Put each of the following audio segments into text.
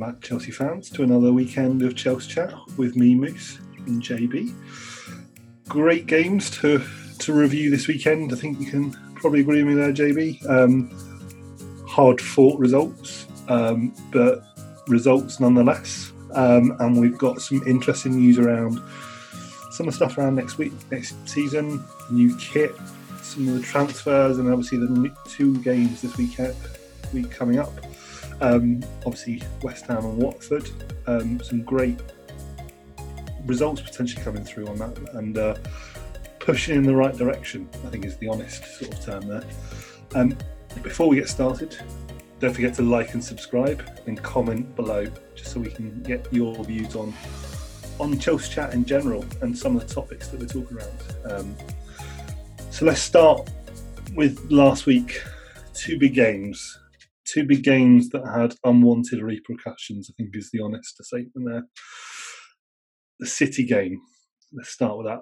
back, Chelsea fans, to another weekend of Chelsea Chat with me, Moose, and JB. Great games to to review this weekend. I think you can probably agree with me there, JB. Um, hard fought results, um, but results nonetheless. Um, and we've got some interesting news around some of the stuff around next week, next season, new kit, some of the transfers, and obviously the two games this weekend, week coming up. Um, obviously, West Ham and Watford. Um, some great results potentially coming through on that, and uh, pushing in the right direction. I think is the honest sort of term there. Um, before we get started, don't forget to like and subscribe and comment below, just so we can get your views on on Chelsea chat in general and some of the topics that we're talking around. Um, so let's start with last week. Two big games two big games that had unwanted repercussions, I think is the honest statement there. The City game, let's start with that.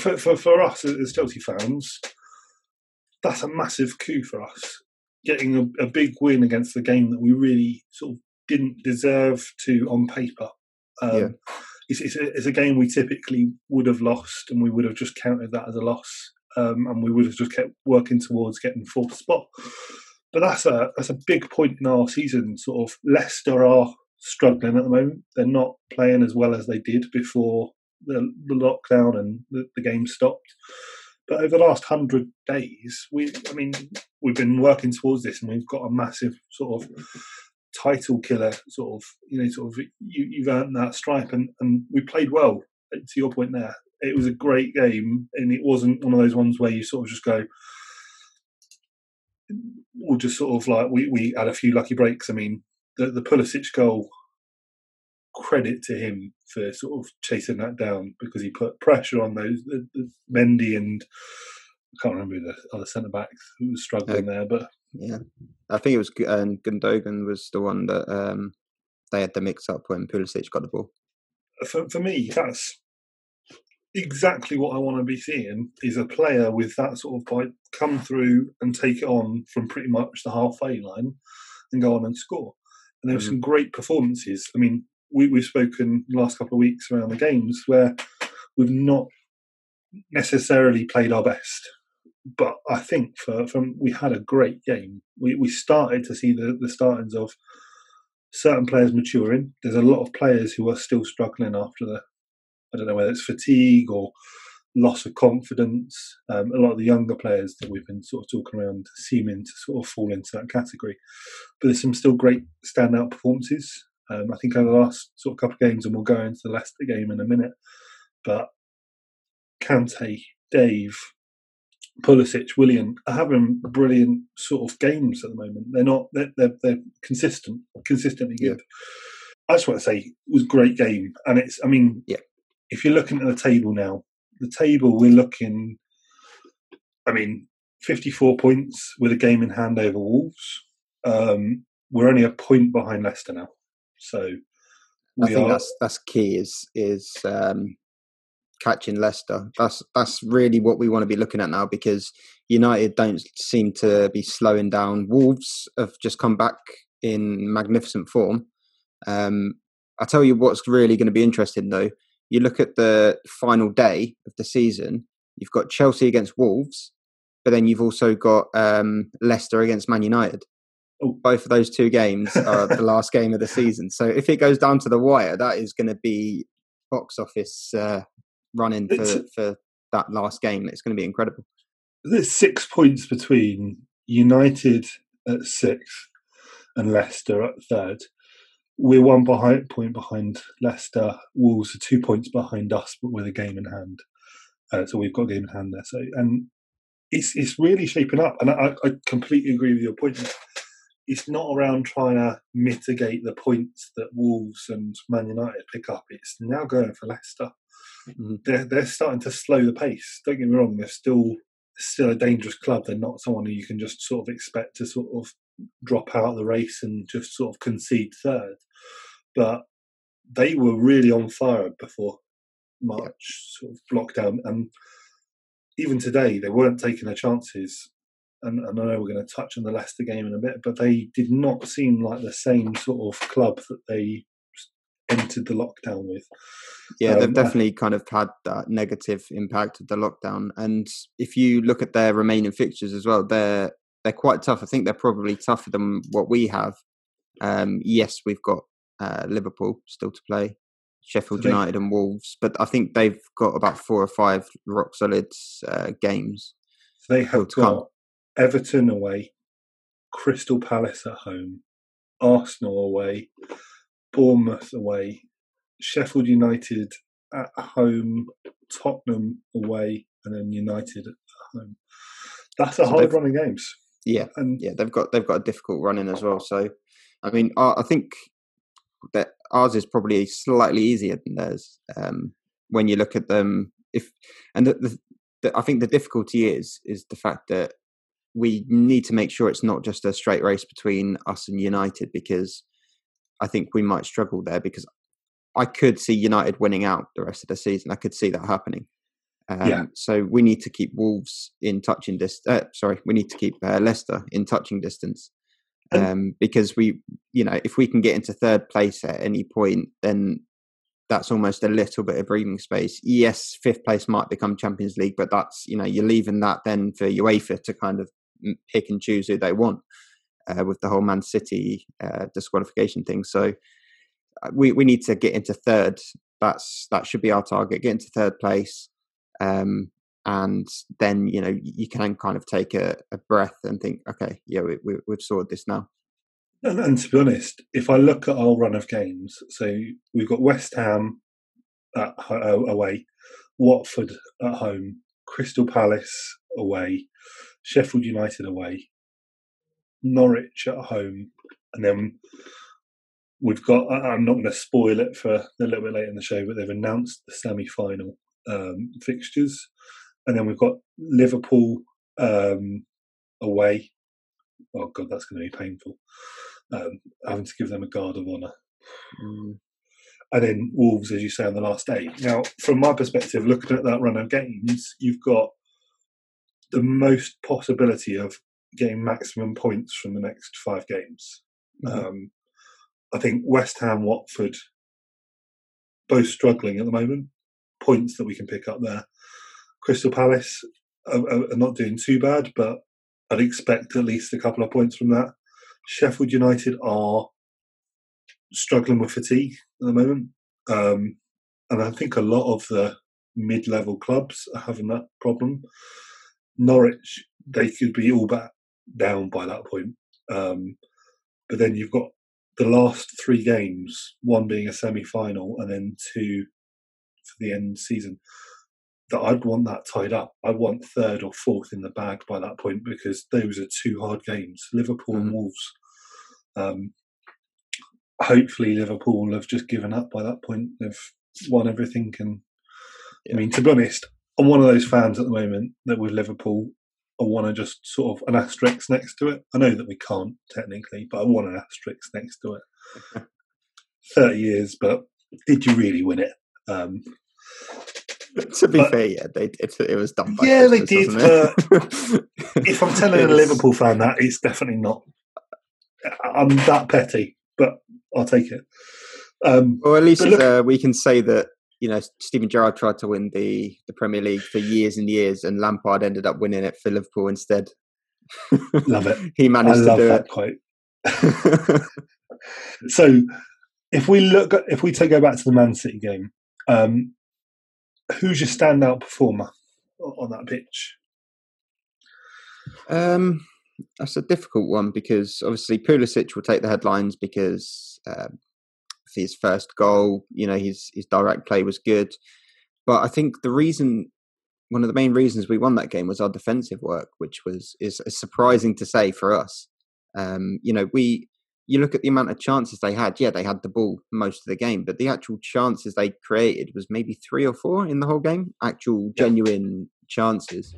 For, for, for us as Chelsea fans, that's a massive coup for us. Getting a, a big win against the game that we really sort of didn't deserve to on paper. Um, yeah. it's, it's, a, it's, a, game we typically would have lost, and we would have just counted that as a loss, um, and we would have just kept working towards getting fourth spot but that's a that's a big point in our season. Sort of Leicester are struggling at the moment. They're not playing as well as they did before the, the lockdown and the, the, game stopped. But over the last hundred days, we I mean we've been working towards this, and we've got a massive sort of title killer. Sort of you know sort of you, you've earned that stripe, and and we played well. To your point there, it was a great game, and it wasn't one of those ones where you sort of just go we'll just sort of like we, we had a few lucky breaks. I mean, the the Pulisic goal, credit to him for sort of chasing that down because he put pressure on those the, the Mendy and I can't remember the other centre backs who was struggling uh, there, but yeah, I think it was um, Gundogan was the one that um, they had the mix up when Pulisic got the ball. For, for me, that's exactly what I want to be seeing is a player with that sort of bite come through and take it on from pretty much the halfway line and go on and score. And there were mm-hmm. some great performances. I mean, we, we've spoken the last couple of weeks around the games where we've not necessarily played our best. But I think for, from we had a great game. We we started to see the, the startings of certain players maturing. There's a lot of players who are still struggling after the I don't know whether it's fatigue or loss of confidence. Um, a lot of the younger players that we've been sort of talking around seeming to sort of fall into that category. But there's some still great standout performances. Um, I think over the last sort of couple of games, and we'll go into the Leicester game in a minute. But Kante, Dave, Pulisic, Willian are having brilliant sort of games at the moment. They're not they're they're, they're consistent, consistently good. Yeah. I just want to say it was a great game, and it's I mean yeah if you're looking at the table now, the table we're looking, I mean, 54 points with a game in hand over Wolves. Um, we're only a point behind Leicester now, so I think are... that's that's key is is um, catching Leicester. That's that's really what we want to be looking at now because United don't seem to be slowing down. Wolves have just come back in magnificent form. Um, I tell you what's really going to be interesting though you look at the final day of the season, you've got Chelsea against Wolves, but then you've also got um, Leicester against Man United. Oh. Both of those two games are the last game of the season. So if it goes down to the wire, that is going to be box office uh, running for, for that last game. It's going to be incredible. There's six points between United at six and Leicester at third we're one behind, point behind Leicester. Wolves are two points behind us, but with a game in hand. Uh, so we've got a game in hand there. So and it's it's really shaping up. And I, I completely agree with your point. It's not around trying to mitigate the points that Wolves and Man United pick up. It's now going for Leicester. Mm-hmm. They're they're starting to slow the pace. Don't get me wrong. They're still still a dangerous club. They're not someone who you can just sort of expect to sort of drop out of the race and just sort of concede third. But they were really on fire before March sort of lockdown, and even today they weren't taking their chances. and, and I know we're going to touch on the Leicester game in a bit, but they did not seem like the same sort of club that they entered the lockdown with. Yeah, they've um, definitely kind of had that negative impact of the lockdown. And if you look at their remaining fixtures as well, they're they're quite tough. I think they're probably tougher than what we have. Um, yes, we've got uh, Liverpool still to play, Sheffield United and Wolves, but I think they've got about four or five rock solid uh, games. They have got come. Everton away, Crystal Palace at home, Arsenal away, Bournemouth away, Sheffield United at home, Tottenham away, and then United at home. That's a so hard run of games. Yeah, and yeah, they've got they've got a difficult run in as well. So, I mean, I think that ours is probably slightly easier than theirs um, when you look at them. If and the, the, the, I think the difficulty is is the fact that we need to make sure it's not just a straight race between us and United because I think we might struggle there because I could see United winning out the rest of the season. I could see that happening. Um, yeah. So we need to keep Wolves in touching distance. Uh, sorry, we need to keep uh, Leicester in touching distance um, because we, you know, if we can get into third place at any point, then that's almost a little bit of breathing space. Yes, fifth place might become Champions League, but that's you know you're leaving that then for UEFA to kind of pick and choose who they want uh, with the whole Man City uh, disqualification thing. So uh, we we need to get into third. That's that should be our target. Get into third place, um, and then you know you can kind of take a, a breath and think, okay, yeah, we, we, we've sorted this now. And, and, to be honest, if I look at our run of games, so we've got West Ham at, uh, away, Watford at home, Crystal Palace away, Sheffield United away, Norwich at home, and then we've got. I'm not going to spoil it for a little bit later in the show, but they've announced the semi-final um, fixtures, and then we've got Liverpool um, away. Oh god, that's going to be painful. Um, having to give them a guard of honour. Mm. And then Wolves, as you say, on the last day. Now, from my perspective, looking at that run of games, you've got the most possibility of getting maximum points from the next five games. Mm-hmm. Um, I think West Ham, Watford, both struggling at the moment. Points that we can pick up there. Crystal Palace are, are not doing too bad, but I'd expect at least a couple of points from that. Sheffield United are struggling with fatigue at the moment, um, and I think a lot of the mid-level clubs are having that problem. Norwich, they could be all back down by that point. Um, but then you've got the last three games, one being a semi-final, and then two the end season. That I'd want that tied up. I want third or fourth in the bag by that point because those are two hard games. Liverpool mm. and Wolves. Um, hopefully, Liverpool have just given up by that point. They've won everything, and yeah. I mean, to be honest, I'm one of those fans at the moment that with Liverpool, I want to just sort of an asterisk next to it. I know that we can't technically, but I want an asterisk next to it. 30 years, but did you really win it? Um, to be but, fair, yeah, they did. It was done. yeah, Christmas, they did. But if I'm telling a Liverpool fan that, it's definitely not. I'm that petty, but I'll take it. Um, well, at least look, uh, we can say that you know, Steven Gerrard tried to win the, the Premier League for years and years, and Lampard ended up winning it for Liverpool instead. Love it. he managed I to do that it. quite. so, if we look, at, if we take go back to the Man City game, um, who's your standout performer on that pitch? Um, that's a difficult one because obviously Pulisic will take the headlines because um, his first goal. You know, his his direct play was good, but I think the reason, one of the main reasons we won that game was our defensive work, which was is, surprising to say for us. Um, you know, we you look at the amount of chances they had. Yeah, they had the ball most of the game, but the actual chances they created was maybe three or four in the whole game. Actual genuine chances.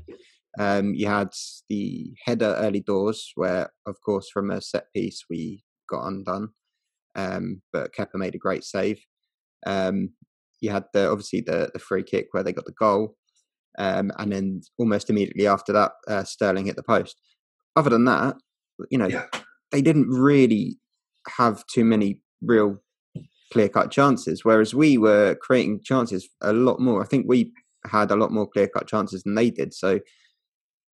Um, you had the header early doors, where, of course, from a set piece we got undone um, but Kepa made a great save. Um, you had the obviously the the free kick where they got the goal, um, and then almost immediately after that, uh, Sterling hit the post. other than that, you know, yeah. they didn't really have too many real clear cut chances. Whereas we were creating chances a lot more. I think we had a lot more clear cut chances than they did. So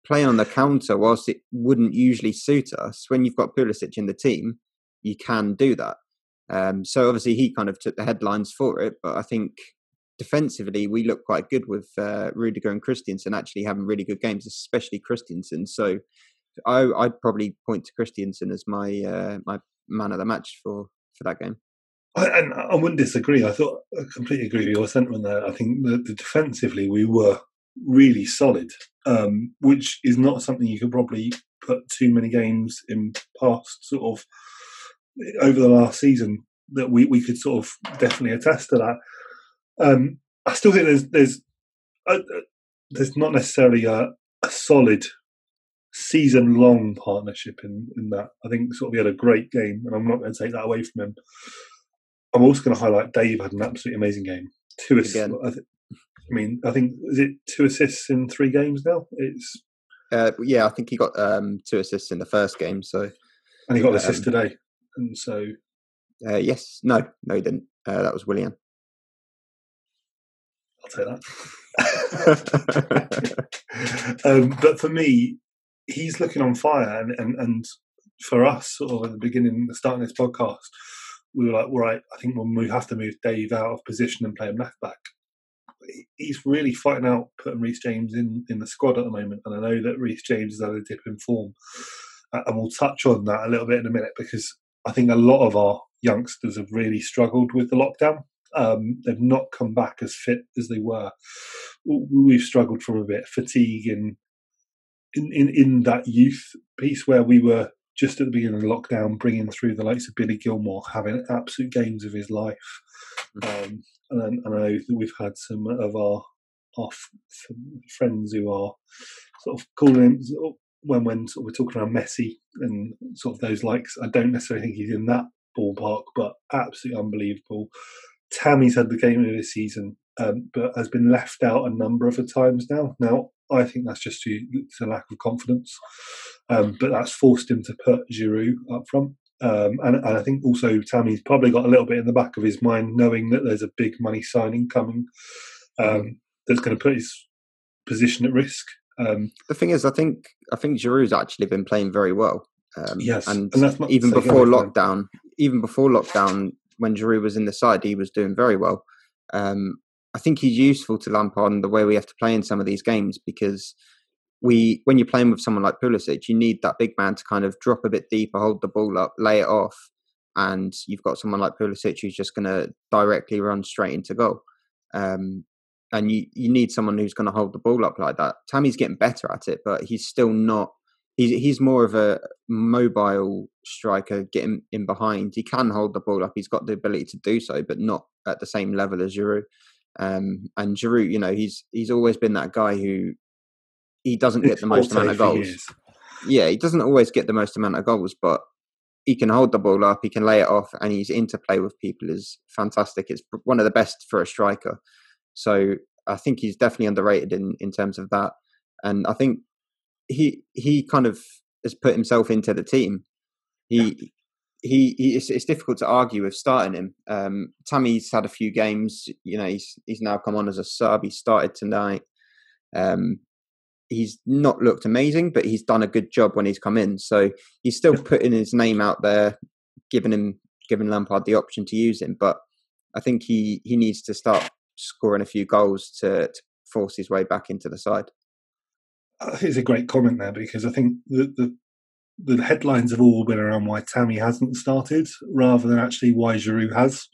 playing on the counter, whilst it wouldn't usually suit us, when you've got Pulisic in the team, you can do that. Um, so obviously he kind of took the headlines for it, but I think defensively we look quite good with uh, Rudiger and Christensen actually having really good games, especially Christensen. So I, would probably point to Christensen as my uh, my man of the match for for that game. I, and I wouldn't disagree. I thought I completely agree with your sentiment there. I think that the defensively we were really solid, um, which is not something you could probably put too many games in past sort of over the last season that we, we could sort of definitely attest to that. Um, I still think there's there's a, there's not necessarily a, a solid season long partnership in, in that. I think sort of he had a great game, and I'm not going to take that away from him. I'm also going to highlight Dave had an absolutely amazing game. Two assists. I, th- I, mean, I think is it two assists in three games now. It's uh, yeah, I think he got um, two assists in the first game. So and he got an assist um, today, and so uh, yes, no, no, he didn't. Uh, that was Willian. I'll take that. um, but for me, he's looking on fire, and, and, and for us, sort of at the beginning, the starting this podcast, we were like, right, I think we have to move Dave out of position and play him left back. He's really fighting out putting Reece James in, in the squad at the moment, and I know that Reece James has had a dip in form, uh, and we'll touch on that a little bit in a minute because I think a lot of our youngsters have really struggled with the lockdown. Um, they've not come back as fit as they were. We've struggled from a bit fatigue and in, in, in that youth piece where we were just at the beginning of lockdown, bringing through the likes of Billy Gilmour, having absolute games of his life. Mm. Um, and, and, I know that we've had some of our our f- friends who are sort of calling him when when sort of we're talking around Messi and sort of those likes. I don't necessarily think he's in that ballpark, but absolutely unbelievable. Tammy's had the game of the season, um, but has been left out a number of times now. Now, I think that's just due to lack of confidence, um, but that's forced him to put Giroud up front. Um, and, and, I think also Tammy's probably got a little bit in the back of his mind, knowing that there's a big money signing coming um, that's going to put his position at risk. Um, the thing is, I think I think Giroud's actually been playing very well. Um, yes, and, and even before lockdown, even before lockdown, when Giroud was in the side, he was doing very well. Um, I think he's useful to Lampard in the way we have to play in some of these games because we, when you're playing with someone like Pulisic, you need that big man to kind of drop a bit deeper, hold the ball up, lay it off, and you've got someone like Pulisic who's just going to directly run straight into goal. Um, and you, you need someone who's going to hold the ball up like that. Tammy's getting better at it, but he's still not. He's he's more of a mobile striker, getting in behind. He can hold the ball up. He's got the ability to do so, but not at the same level as Giroud. Um, and Giroud, you know, he's he's always been that guy who he doesn't get the most amount of goals. Yeah, he doesn't always get the most amount of goals, but he can hold the ball up, he can lay it off, and his interplay with people is fantastic. It's one of the best for a striker. So I think he's definitely underrated in in terms of that. And I think he he kind of has put himself into the team. He he, he it's, it's, difficult to argue with starting him. Um, Tammy's had a few games. You know, he's he's now come on as a sub. He started tonight. Um, he's not looked amazing, but he's done a good job when he's come in. So he's still putting his name out there, giving him giving Lampard the option to use him. But I think he he needs to start scoring a few goals to, to force his way back into the side. I think it's a great comment there because I think the, the the headlines have all been around why Tammy hasn't started rather than actually why Giroud has.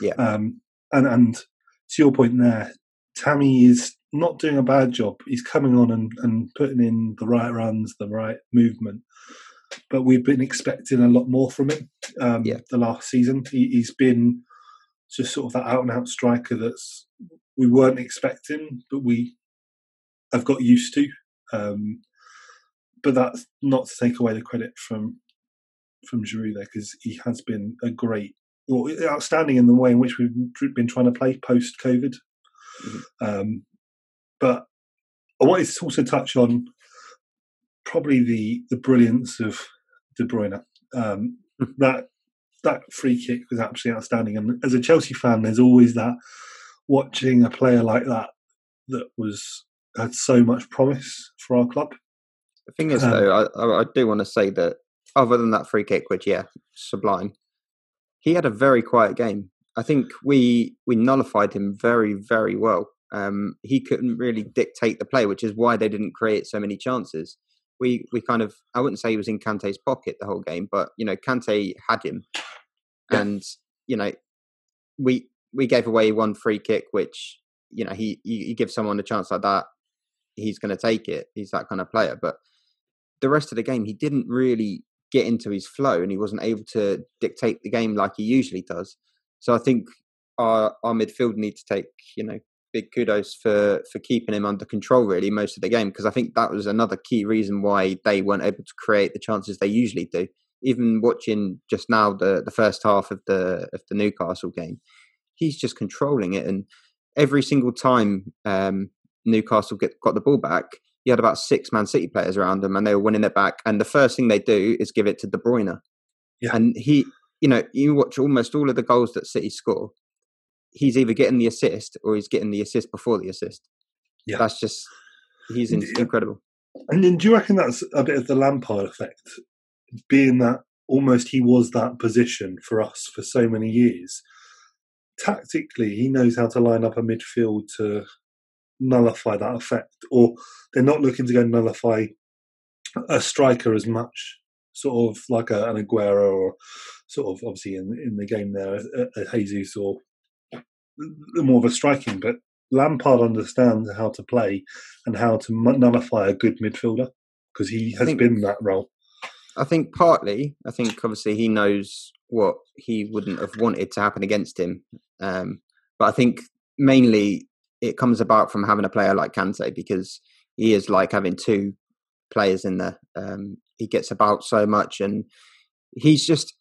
Yeah. Um, and and to your point there, Tammy is not doing a bad job. He's coming on and, and putting in the right runs, the right movement. But we've been expecting a lot more from him um, yeah. the last season. He, has been just sort of that out and out striker that's we weren't expecting, but we have got used to. Um, but that's not to take away the credit from from Giroud there because he has been a great, well, outstanding in the way in which we've been trying to play post COVID. Mm-hmm. Um, but I wanted to also touch on probably the the brilliance of De Bruyne. Um, that that free kick was absolutely outstanding. And as a Chelsea fan, there's always that watching a player like that that was had so much promise for our club. The thing is, um, though, I, I do want to say that other than that free kick, which yeah, sublime, he had a very quiet game. I think we we nullified him very very well. Um, he couldn't really dictate the play, which is why they didn't create so many chances. We we kind of I wouldn't say he was in Kante's pocket the whole game, but you know Kante had him, yeah. and you know we we gave away one free kick, which you know he you, you give someone a chance like that, he's going to take it. He's that kind of player, but the rest of the game he didn't really get into his flow, and he wasn't able to dictate the game like he usually does. So I think our our midfield need to take you know big kudos for for keeping him under control really most of the game because I think that was another key reason why they weren't able to create the chances they usually do. Even watching just now the the first half of the of the Newcastle game, he's just controlling it, and every single time um, Newcastle get, got the ball back, he had about six Man City players around him, and they were winning it back. And the first thing they do is give it to De Bruyne, yeah. and he, you know, you watch almost all of the goals that City score, he's either getting the assist or he's getting the assist before the assist. Yeah, that's just he's in, incredible. And then, do you reckon that's a bit of the Lampard effect, being that almost he was that position for us for so many years? Tactically, he knows how to line up a midfield to nullify that effect, or they're not looking to go nullify a striker as much, sort of like a, an Aguero or sort of obviously in in the game there, a, a Jesus or more of a striking, but Lampard understands how to play and how to nullify a good midfielder because he has think, been that role. I think partly, I think obviously he knows what he wouldn't have wanted to happen against him, um, but I think mainly it comes about from having a player like Kante because he is like having two players in there. Um, he gets about so much, and he's just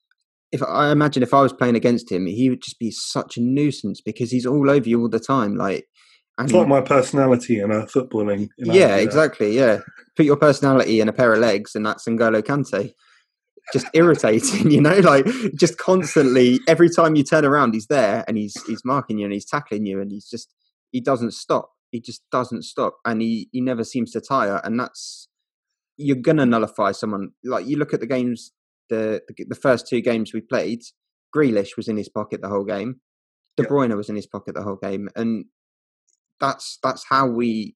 if I imagine if I was playing against him, he would just be such a nuisance because he's all over you all the time. Like it's like my personality in a footballing. yeah, exactly. Yeah, put your personality in a pair of legs, and that's N'Golo Kante. Just irritating, you know, like just constantly. Every time you turn around, he's there, and he's he's marking you, and he's tackling you, and he's just he doesn't stop. He just doesn't stop, and he he never seems to tire, and that's you're gonna nullify someone. Like you look at the games the, the, the first two games we played, Grealish was in his pocket the whole game. De Bruyne was in his pocket the whole game, and that's that's how we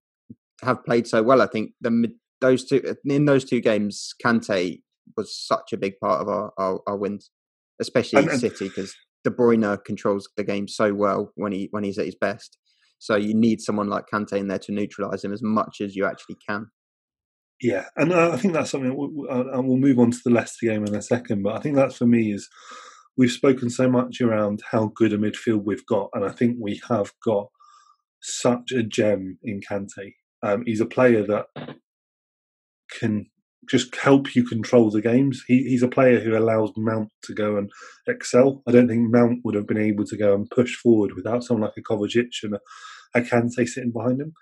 have played so well. I think the those two in those two games, Kante was such a big part of our our, our wins, especially and, City because De Bruyne controls the game so well when he when he's at his best. So you need someone like Kante in there to neutralise him as much as you actually can. Yeah, and I think that's something. And we'll move on to the Leicester game in a second, but I think that for me is we've spoken so much around how good a midfield we've got, and I think we have got such a gem in Kante. Um, he's a player that can just help you control the games. He, he's a player who allows Mount to go and excel. I don't think Mount would have been able to go and push forward without someone like a Kovacic and a, a Kante sitting behind him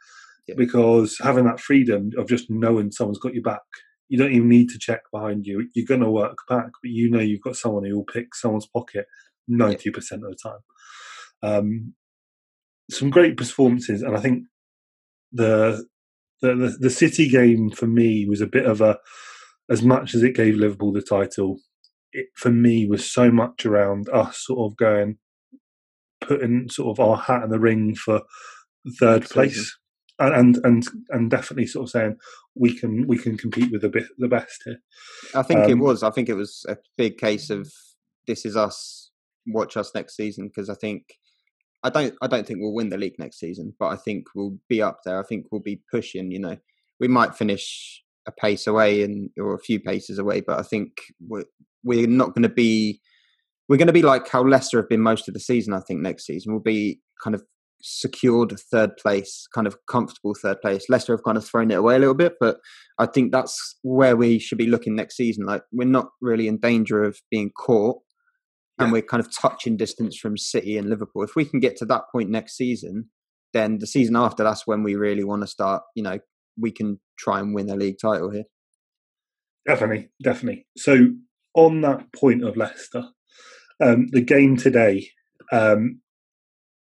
yeah. because having that freedom of just knowing someone's got your back, you don't even need to check behind you. You're going to work back, but you know you've got someone who will pick someone's pocket 90% yeah. of the time. Um, some great performances, and I think the, the, the the City game for me was a bit of a, as much as it gave Liverpool the title, it for me was so much around us sort of going, putting sort of our hat in the ring for third place and and and definitely sort of saying we can we can compete with the bit the best here. I think um, it was. I think it was a big case of this is us. Watch us next season because I think I don't I don't think we'll win the league next season, but I think we'll be up there. I think we'll be pushing. You know, we might finish a pace away and or a few paces away, but I think we're we're not going to be we're going to be like how Leicester have been most of the season. I think next season we'll be kind of secured third place, kind of comfortable third place. Leicester have kind of thrown it away a little bit, but I think that's where we should be looking next season. Like we're not really in danger of being caught, yeah. and we're kind of touching distance from City and Liverpool. If we can get to that point next season, then the season after, that's when we really want to start. You know, we can try and win a league title here. Definitely, definitely. So on that point of Leicester, um, the game today. Um,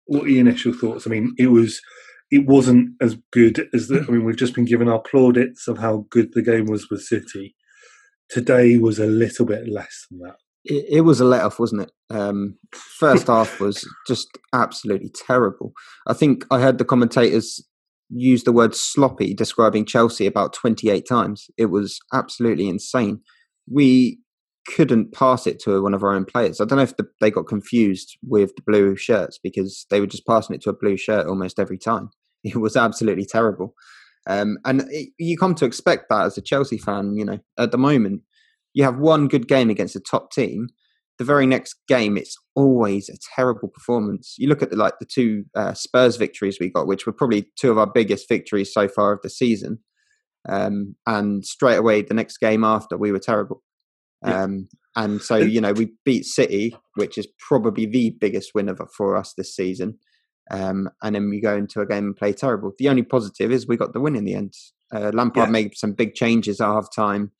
what are your initial thoughts? I mean, it was it wasn't as good as the. I mean, we've just been given our plaudits of how good the game was with City. Today was a little bit less than that. It, it was a let off, wasn't it? Um, first half was just absolutely terrible. I think I heard the commentators use the word sloppy describing Chelsea about 28 times. It was absolutely insane. We couldn't pass it to one of our own players. I don't know if the, they got confused with the blue shirts because they were just passing it to a blue shirt almost every time. It was absolutely terrible. Um, and it, you come to expect that as a Chelsea fan. You know, at the moment, you have one good game against a top team. The very next game, it's always a terrible performance. You look at the, like the two uh, Spurs victories we got, which were probably two of our biggest victories so far of the season. Um, and straight away, the next game after, we were terrible. Um, and so, you know, we beat City, which is probably the biggest winner for us this season. Um, and then we go into a game and play terrible. The only positive is we got the win in the end. Uh, Lampard yeah. made some big changes at half time.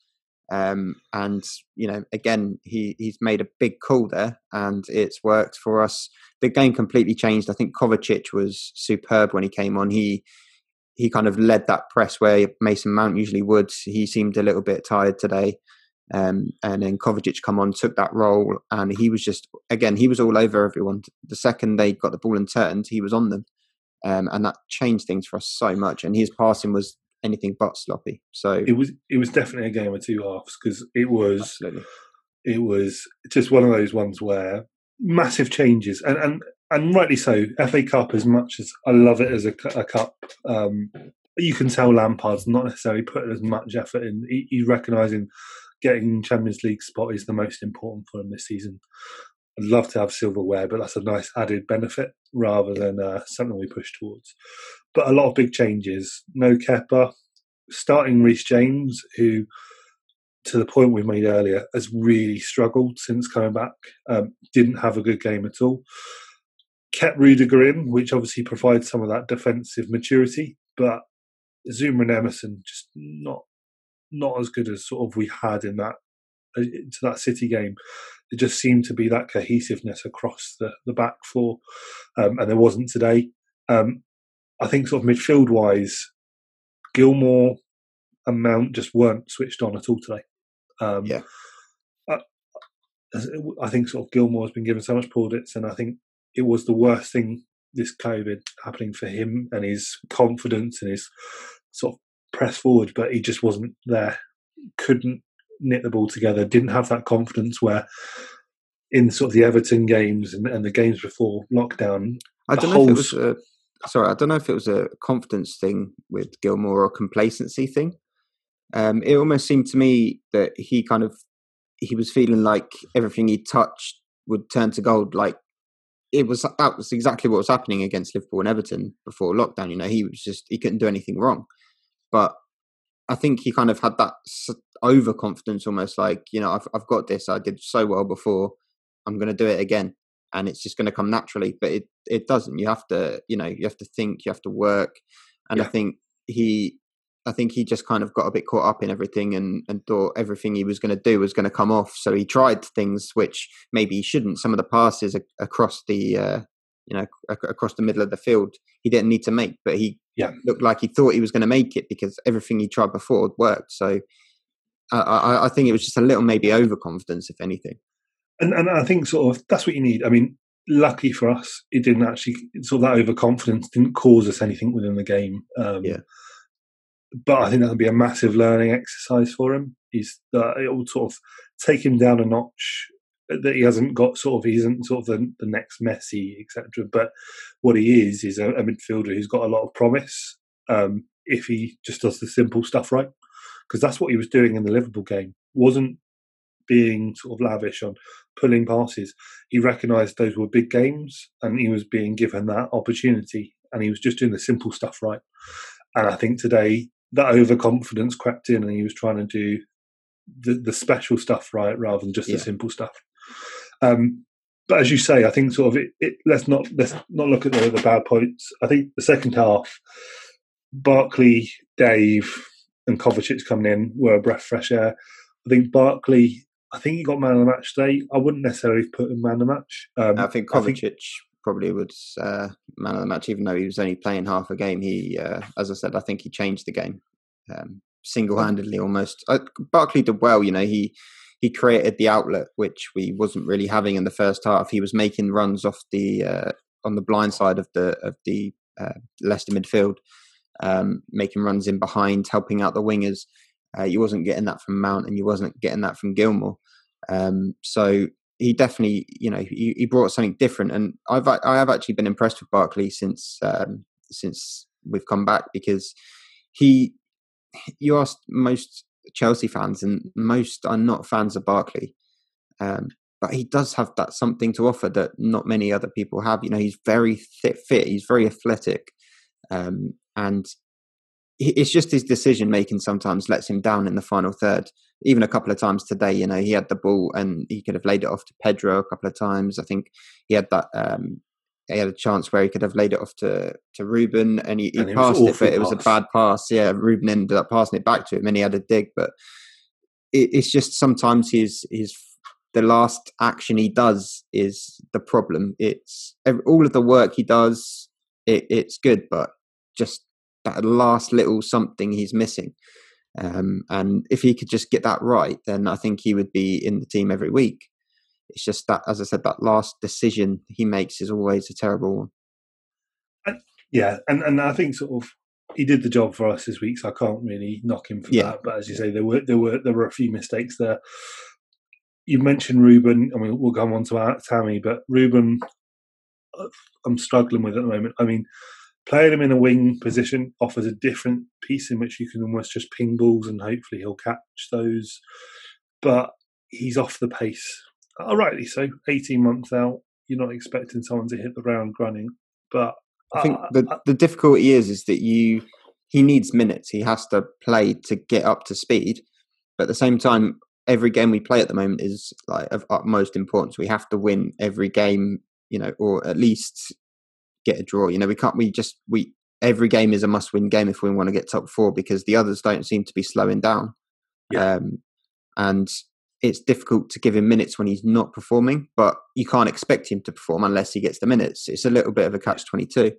Um, and, you know, again, he, he's made a big call there and it's worked for us. The game completely changed. I think Kovacic was superb when he came on. He, he kind of led that press where Mason Mount usually would. He seemed a little bit tired today. Um, and then Kovacic come on, took that role, and he was just again he was all over everyone. The second they got the ball and turned, he was on them, um, and that changed things for us so much. And his passing was anything but sloppy. So it was it was definitely a game of two halves because it was absolutely. it was just one of those ones where massive changes and and and rightly so. FA Cup, as much as I love it as a, a cup, um, you can tell Lampard's not necessarily putting as much effort in. He, he's recognising getting Champions League spot is the most important for him this season. I'd love to have silverware, but that's a nice added benefit rather than uh, something we push towards. But a lot of big changes. No Kepa, starting Reece James, who, to the point we made earlier, has really struggled since coming back. Um, didn't have a good game at all. Kept Rudiger in, which obviously provides some of that defensive maturity, but Zouma and Emerson just not not as good as sort of we had in that uh, to that City game. It just seemed to be that cohesiveness across the, the back four, um, and there wasn't today. Um, I think sort of midfield wise, Gilmour and Mount just weren't switched on at all today. Um, yeah. I, I, think sort of Gilmour has been given so much plaudits, and I think it was the worst thing this COVID happening for him and his confidence and his sort of press forward, but he just wasn't there. Couldn't knit the ball together. Didn't have that confidence where in sort of the Everton games and, and the games before lockdown. I don't know if it was a sorry. I don't know if it was a confidence thing with Gilmour or complacency thing. Um, it almost seemed to me that he kind of he was feeling like everything he touched would turn to gold. Like it was that was exactly what was happening against Liverpool and Everton before lockdown. You know, he was just he couldn't do anything wrong. But I think he kind of had that overconfidence, almost like you know, I've I've got this. I did so well before. I'm going to do it again, and it's just going to come naturally. But it it doesn't. You have to you know you have to think. You have to work. And yeah. I think he I think he just kind of got a bit caught up in everything and, and thought everything he was going to do was going to come off. So he tried things which maybe he shouldn't. Some of the passes across the uh, you know across the middle of the field he didn't need to make, but he yeah. looked like he thought he was going to make it because everything he tried before worked. So uh, I, I think it was just a little maybe overconfidence, if anything. And and I think sort of that's what you need. I mean, lucky for us, it didn't actually sort of that overconfidence didn't cause us anything within the game. Um, yeah. But I think that'll be a massive learning exercise for him. He's uh, it will sort of take him down a notch that he hasn't got sort of he isn't sort of the, the next Messi etc. But what he is is a, a, midfielder who's got a lot of promise um, if he just does the simple stuff right, because that's what he was doing in the Liverpool game. wasn't being sort of lavish on pulling passes. He recognised those were big games, and he was being given that opportunity, and he was just doing the simple stuff right. And I think today that overconfidence crept in, and he was trying to do the, the special stuff right rather than just yeah. the simple stuff. Um, but as you say, I think sort of it, it, let's not let's not look at the, the bad points. I think the second half, Barkley, Dave, and Kovacic coming in were a breath of fresh air. I think Barkley. I think he got man of the match today. I wouldn't necessarily put him man of the match. Um, I think Kovacic I think, probably was uh, man of the match, even though he was only playing half a game. He, uh, as I said, I think he changed the game um, single-handedly almost. Uh, Barkley did well. You know, he he created the outlet which we wasn't really having in the first half. He was making runs off the uh, on the blind side of the of the uh, Leicester midfield, um, making runs in behind, helping out the wingers. Uh, you wasn't getting that from Mount, and you wasn't getting that from Gilmour. Um, so he definitely, you know, he, he, brought something different. And I've I have actually been impressed with Barkley since um, since we've come back because he. You asked most Chelsea fans, and most are not fans of Barkley. Um, but he does have that something to offer that not many other people have. You know, he's very fit, fit he's very athletic, um, and it's just his decision making sometimes lets him down in the final third. Even a couple of times today, you know, he had the ball and he could have laid it off to Pedro a couple of times. I think he had that. Um, he had a chance where he could have laid it off to to Ruben, and he, he and passed it, but it was a bad pass. Yeah, Ruben ended up passing it back to him, and he had a dig. But it, it's just sometimes his his the last action he does is the problem. It's all of the work he does. It, it's good, but just that last little something he's missing. Um, and if he could just get that right, then I think he would be in the team every week. It's just that, as I said, that last decision he makes is always a terrible one. Yeah, and and I think sort of he did the job for us this week, so I can't really knock him for yeah. that. But as you say, there were there were there were a few mistakes there you mentioned Ruben, and we'll, we'll go on to Tammy, but Ruben, uh, I'm struggling with at the moment. I mean, playing him in a wing position offers a different piece in which you can almost just ping balls and hopefully he'll catch those. But he's off the pace. Oh, rightly so. 18 months out, you're not expecting someone to hit the ground running. But I think uh, the, uh, the difficulty is is that you he needs minutes. He has to play to get up to speed. But at the same time, every game we play at the moment is like of utmost importance. We have to win every game, you know, or at least get a draw. You know, we can't. We just we every game is a must-win game if we want to get top four because the others don't seem to be slowing down. Yeah. Um, and it's difficult to give him minutes when he's not performing, but you can't expect him to perform unless he gets the minutes. It's a little bit of a catch twenty-two.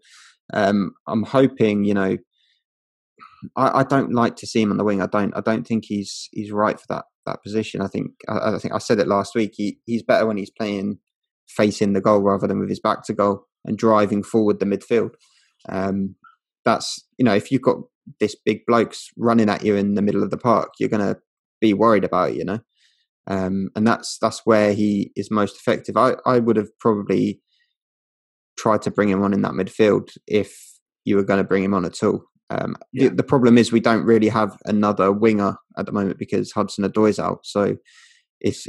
Um, I'm hoping, you know, I, I, don't like to see him on the wing. I don't. I don't think he's he's right for that that position. I think I, I think I said it last week. He he's better when he's playing facing the goal rather than with his back to goal and driving forward the midfield. Um, that's you know if you've got this big blokes running at you in the middle of the park, you're going to be worried about it, you know. Um, and that's that's where he is most effective. I I would have probably tried to bring him on in that midfield if you were going to bring him on at all. Um, yeah. the, the, problem is we don't really have another winger at the moment because Hudson Odoi's out. So it's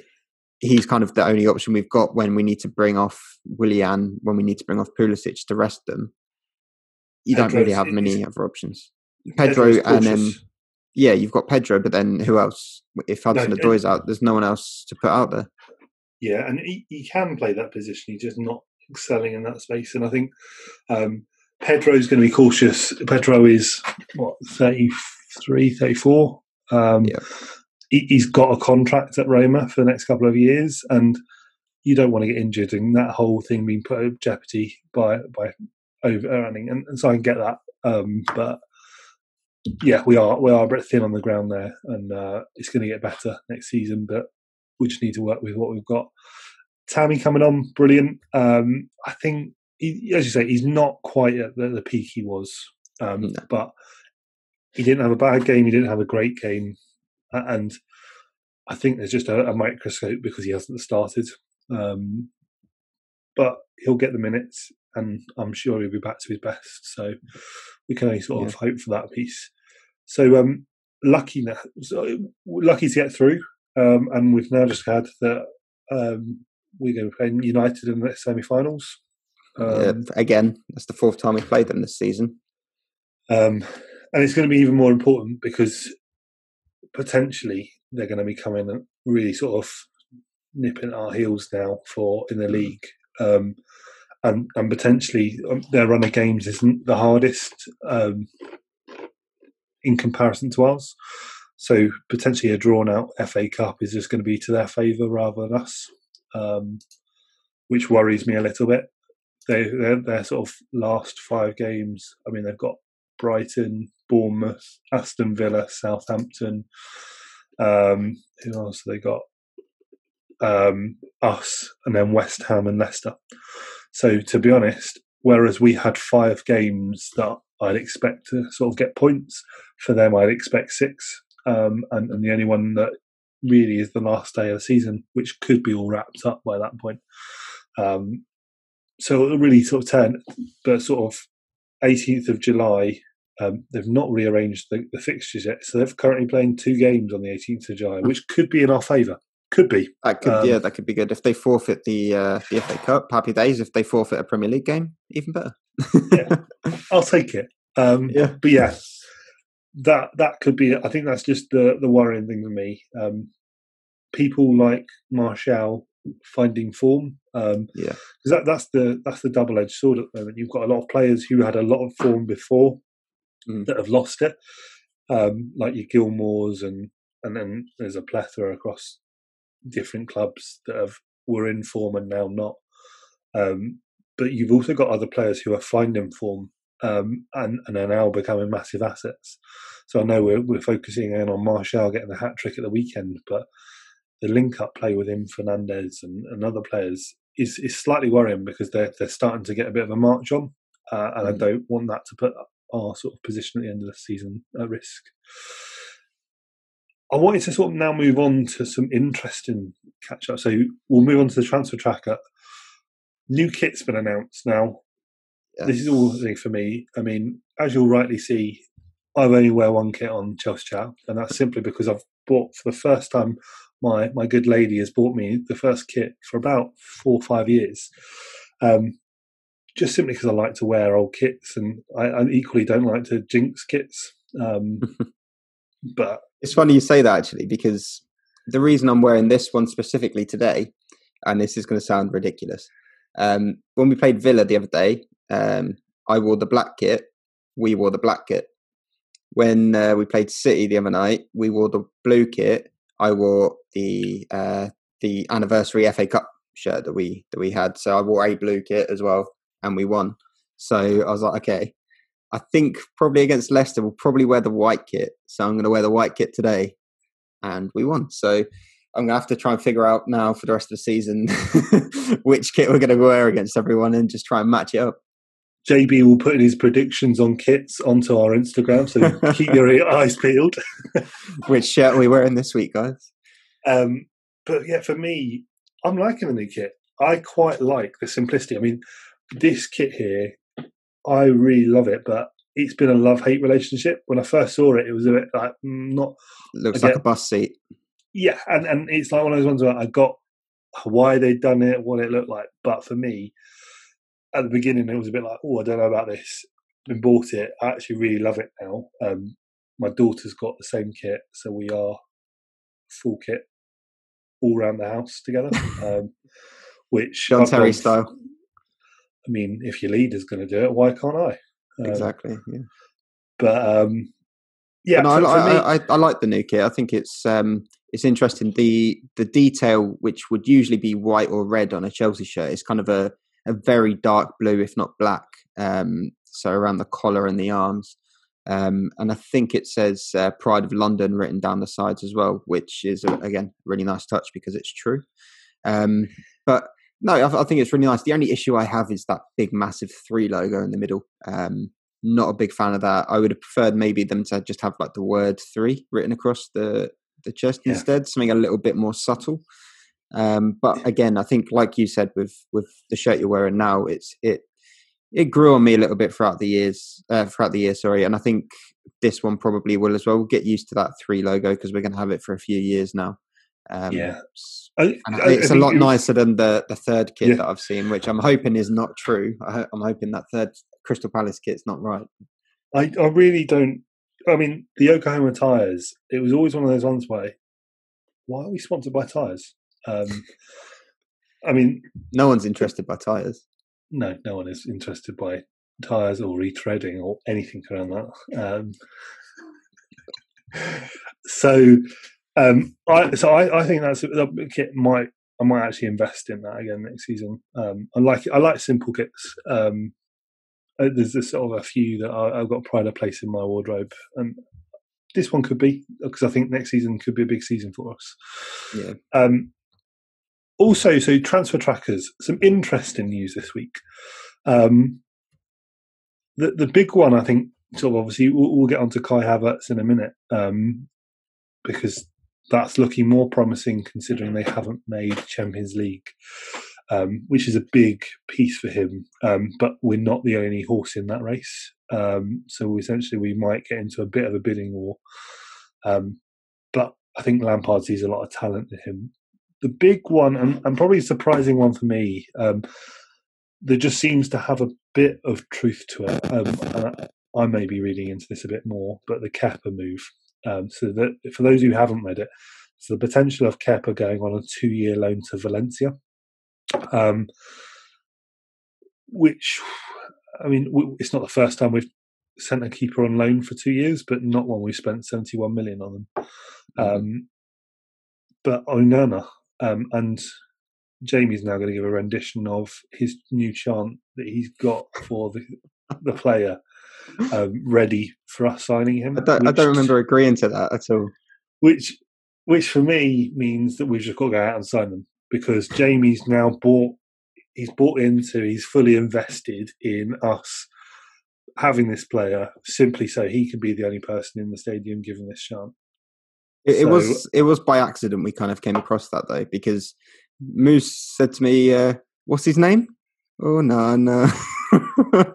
he's kind of the only option we've got when we need to bring off Willian, when we need to bring off Pulisic to rest them. You Pedro's, don't really have many other options. Pedro and then yeah, you've got Pedro, but then who else? If Hudson no, Odoi's out, there's no one else to put out there. Yeah, and he, he can play that position. He's just not excelling in that space. And I think um, Pedro's going to be cautious. Pedro is what 33, 34. Um, yeah. He, has got a contract at Roma for the next couple of years, and you don't want to get injured and that whole thing being put at jeopardy by by over earning. And, and, so I can get that, um, but yeah, we are we are a bit thin on the ground there, and uh, it's going to get better next season. But we just need to work with what we've got. Tammy coming on, brilliant. Um, I think he, as you say, he's not quite at the, the peak he was, um, no. but he didn't have a bad game. He didn't have a great game, and I think there's just a, a microscope because he hasn't started. Um, but he'll get the minutes, and I'm sure he'll be back to his best. So we can only sort yeah. of hope for that piece. So um, lucky, so lucky to get through, um, and we've now just had that um, we're going to play United in the semi-finals. Um, again, that's the fourth time we played them this season. Um, and it's going to be even more important because potentially they're going to be coming and really sort of nipping our heels now for in the mm. league. Um, and, and potentially um, their run of games isn't the hardest um, in comparison to us. So potentially a drawn out FA Cup is just going to be to their favour rather than us, um, which worries me a little bit. They their, their sort of last five games. I mean, they've got Brighton, Bournemouth, Aston Villa, Southampton. Um, who else have they got? Um, us, and then West Ham and Leicester. So to be honest, whereas we had five games that I'd expect to sort of get points, for them I'd expect six. Um, and, and, the only one that really is the last day of the season, which could be all wrapped up by that point. Um, so it'll really sort of turn, but sort of 18th of July, um, they've not rearranged the, the, fixtures yet. So they're currently playing two games on the 18th of July, which could be in our favour. Could be. That could, um, yeah, that could be good. If they forfeit the uh, the FA Cup, happy days. If they forfeit a Premier League game, even better. yeah, I'll take it. Um, yeah, but yeah, that that could be. I think that's just the the worrying thing for me. Um, people like Martial finding form. Um, yeah, because that, that's the that's the double edged sword at the moment. You've got a lot of players who had a lot of form before mm. that have lost it, um, like your Gilmours and and then there's a plethora across different clubs that have were in form and now not. Um, but you've also got other players who are finding form um, and, and are now becoming massive assets. So I know we're, we're focusing in on Martial getting the hat trick at the weekend, but the link up play with him, Fernandes, and, and other players is, is slightly worrying because they're they're starting to get a bit of a march on, uh, and mm. I don't want that to put our sort of position at the end of the season at risk. I wanted to sort of now move on to some interesting catch up. So we'll move on to the transfer tracker. New kit's been announced now. Yes. This is all for me. I mean, as you'll rightly see, I've only wear one kit on Chelsea Chat, and that's simply because I've bought for the first time. My my good lady has bought me the first kit for about four or five years. Um, just simply because I like to wear old kits, and I, I equally don't like to jinx kits. Um, but it's funny you say that actually, because the reason I'm wearing this one specifically today, and this is going to sound ridiculous, um, when we played Villa the other day, um, I wore the black kit. We wore the black kit. When uh, we played City the other night, we wore the blue kit. I wore the uh, the anniversary FA Cup shirt that we that we had. So I wore a blue kit as well, and we won. So I was like, okay, I think probably against Leicester we'll probably wear the white kit. So I'm going to wear the white kit today, and we won. So I'm going to have to try and figure out now for the rest of the season which kit we're going to wear against everyone, and just try and match it up. JB will put in his predictions on kits onto our Instagram, so keep your eyes peeled. which shirt are we wearing this week, guys? Um, but yeah, for me, I'm liking the new kit. I quite like the simplicity. I mean, this kit here I really love it, but it's been a love hate relationship. When I first saw it, it was a bit like mm, not. Looks like a bus seat. Yeah, and, and it's like one of those ones where I got why they'd done it, what it looked like. But for me, at the beginning, it was a bit like, oh, I don't know about this. And bought it. I actually really love it now. Um, my daughter's got the same kit, so we are full kit all around the house together. Um, which John Terry style. I mean, if your leader's going to do it, why can't I? Um, exactly. Yeah. But um, yeah, no, I, me, I, I, I, like the new kit. I think it's um, it's interesting. The the detail, which would usually be white or red on a Chelsea shirt, is kind of a, a very dark blue, if not black. Um, so around the collar and the arms. Um, and I think it says uh, "Pride of London" written down the sides as well, which is again really nice touch because it's true. Um, but no, I, I, think it's really nice. The only issue I have is that big, massive three logo in the middle. Um, not a big fan of that. I would have preferred maybe them to just have like the word three written across the the chest yeah. instead, something a little bit more subtle. Um, but again, I think like you said with with the shirt you're wearing now, it's it it grew on me a little bit throughout the years uh, throughout the year. Sorry, and I think this one probably will as well. We'll get used to that three logo because we're going to have it for a few years now. Um, yeah, I, I, it's a lot nicer than the the third kit yeah. that I've seen, which I'm hoping is not true. I, am hoping that third Crystal Palace kit's not right. I, I really don't. I mean, the Yokohama tires. It was always one of those ones where, why are we sponsored by tires? Um, I mean, no one's interested by tires. No, no one is interested by tires or retreading or anything around that. Um, so, um, I so I, I think that's that kit might I might actually invest in that again next season. Um, I like I like simple kits. Um, uh, there's a sort of a few that I, have got pride of place in my wardrobe, and this one could be because I think next season could be a big season for us. Yeah. Um, also, so transfer trackers. Some interesting news this week. Um, the the big one, I think, sort of obviously we'll, we'll get onto Kai Havertz in a minute um, because that's looking more promising considering they haven't made Champions League, um, which is a big piece for him. Um, but we're not the only horse in that race, um, so essentially we might get into a bit of a bidding war. Um, but I think Lampard sees a lot of talent in him the big one, and, and probably surprising one for me, um, there just seems to have a bit of truth to it. Um, I may be reading into this a bit more, but the Kepa move. Um, so that for those who haven't read it, it's the potential of Kepa going on a two-year loan to Valencia, um, which I mean, it's not the first time we've sent a keeper on loan for two years, but not one we've spent seventy-one million on them. Mm-hmm. Um, but Onana um, and Jamie's now going to give a rendition of his new chant that he's got for the the player um, ready for us signing him. I don't, which, I don't remember agreeing to that at all. Which, which for me means that we've just got to go out and sign them because Jamie's now bought. He's bought into. He's fully invested in us having this player simply so he can be the only person in the stadium given this chance. It, so, it, was it was by accident we kind of came across that though because Moose said to me, uh, "What's his name?" Oh no no.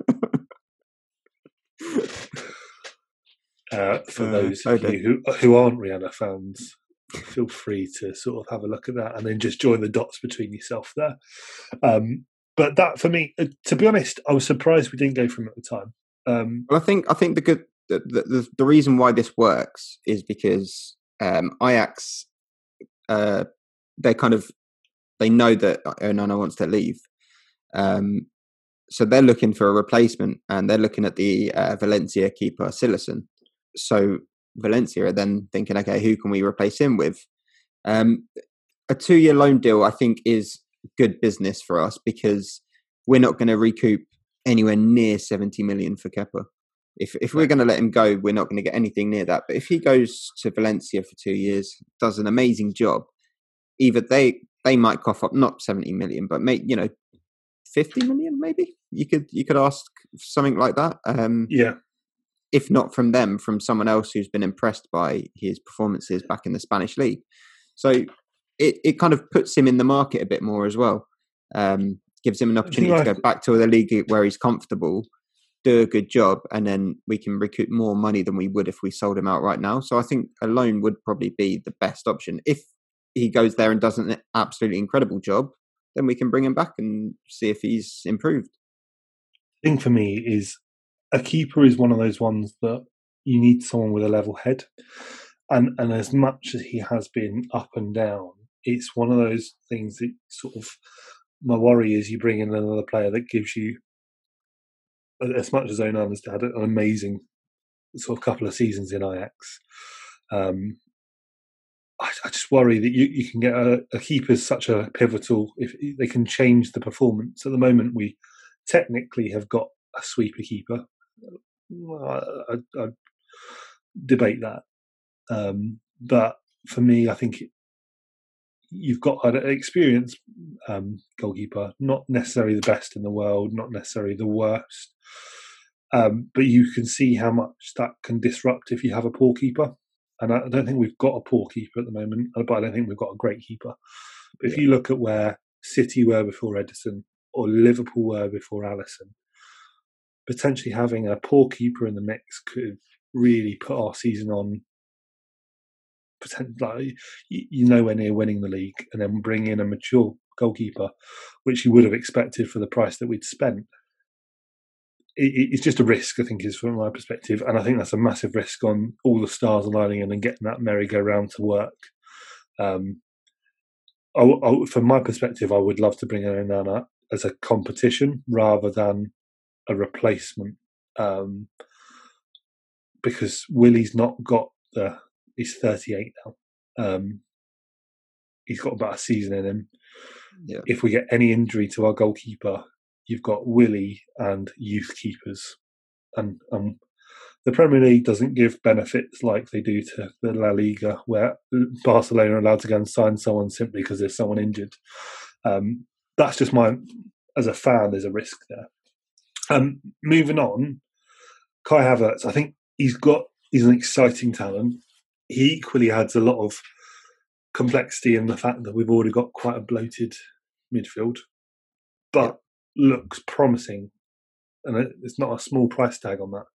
uh, for uh, those of okay. you who who aren't Rihanna fans, feel free to sort of have a look at that and then just join the dots between yourself there. Um, but that for me, uh, to be honest, I was surprised we didn't go for him at the time. Um, well, I think I think the good the, the, the reason why this works is because um, Ajax, uh, they kind of they know that Onana wants to leave, um, so they're looking for a replacement, and they're looking at the uh, Valencia keeper Cillessen. So Valencia are then thinking, okay, who can we replace him with? Um, a two-year loan deal, I think, is good business for us because we're not going to recoup anywhere near 70 million for Kepa. If if we're going to let him go, we're not going to get anything near that. But if he goes to Valencia for two years, does an amazing job, either they they might cough up not seventy million, but make you know fifty million maybe. You could you could ask something like that. Um, yeah. If not from them, from someone else who's been impressed by his performances back in the Spanish league, so it it kind of puts him in the market a bit more as well. Um, gives him an opportunity to go back to the league where he's comfortable do a good job, and then we can recoup more money than we would if we sold him out right now. So I think a loan would probably be the best option. If he goes there and does an absolutely incredible job, then we can bring him back and see if he's improved. The thing for me is a keeper is one of those ones that you need someone with a level head. And and as much as he has been up and down, it's one of those things that sort of my worry is you bring in another player that gives you as much as Onana has had an amazing sort of couple of seasons in Ajax, um, I, I, just worry that you, you can get a, a keeper such a pivotal if they can change the performance. At the moment, we technically have got a sweeper keeper. I, I, I debate that, um, but for me, I think you've got an experienced um, goalkeeper, not necessarily the best in the world, not necessarily the worst, um, but you can see how much that can disrupt if you have a poor keeper. And I don't think we've got a poor keeper at the moment, uh, but I don't think we've got a great keeper. But if you look at where City were before Ederson or Liverpool were before Alisson, potentially having a poor keeper in the mix could really put our season on pretend like you're nowhere near winning the league, and then bring in a mature goalkeeper, which you would have expected for the price that we'd spent. It's just a risk, I think, is from my perspective, and I think that's a massive risk on all the stars aligning in and getting that merry-go-round to work. Um, I, I, from my perspective, I would love to bring in Onana as a competition rather than a replacement, um, because Willy's not got the he's 38 now. Um, he's got about a season in him. Yeah. If we get any injury to our goalkeeper, you've got Willy and youth keepers, and um, the Premier League doesn't give benefits like they do to the La Liga, where Barcelona are allowed to go and sign someone simply because there's someone injured. Um, that's just my, as a fan, there's a risk there. Um, moving on, Kai Havertz, I think he's got, he's an exciting talent. He equally adds a lot of complexity in the fact that we've already got quite a bloated midfield, but looks promising. And it's not a small price tag on that.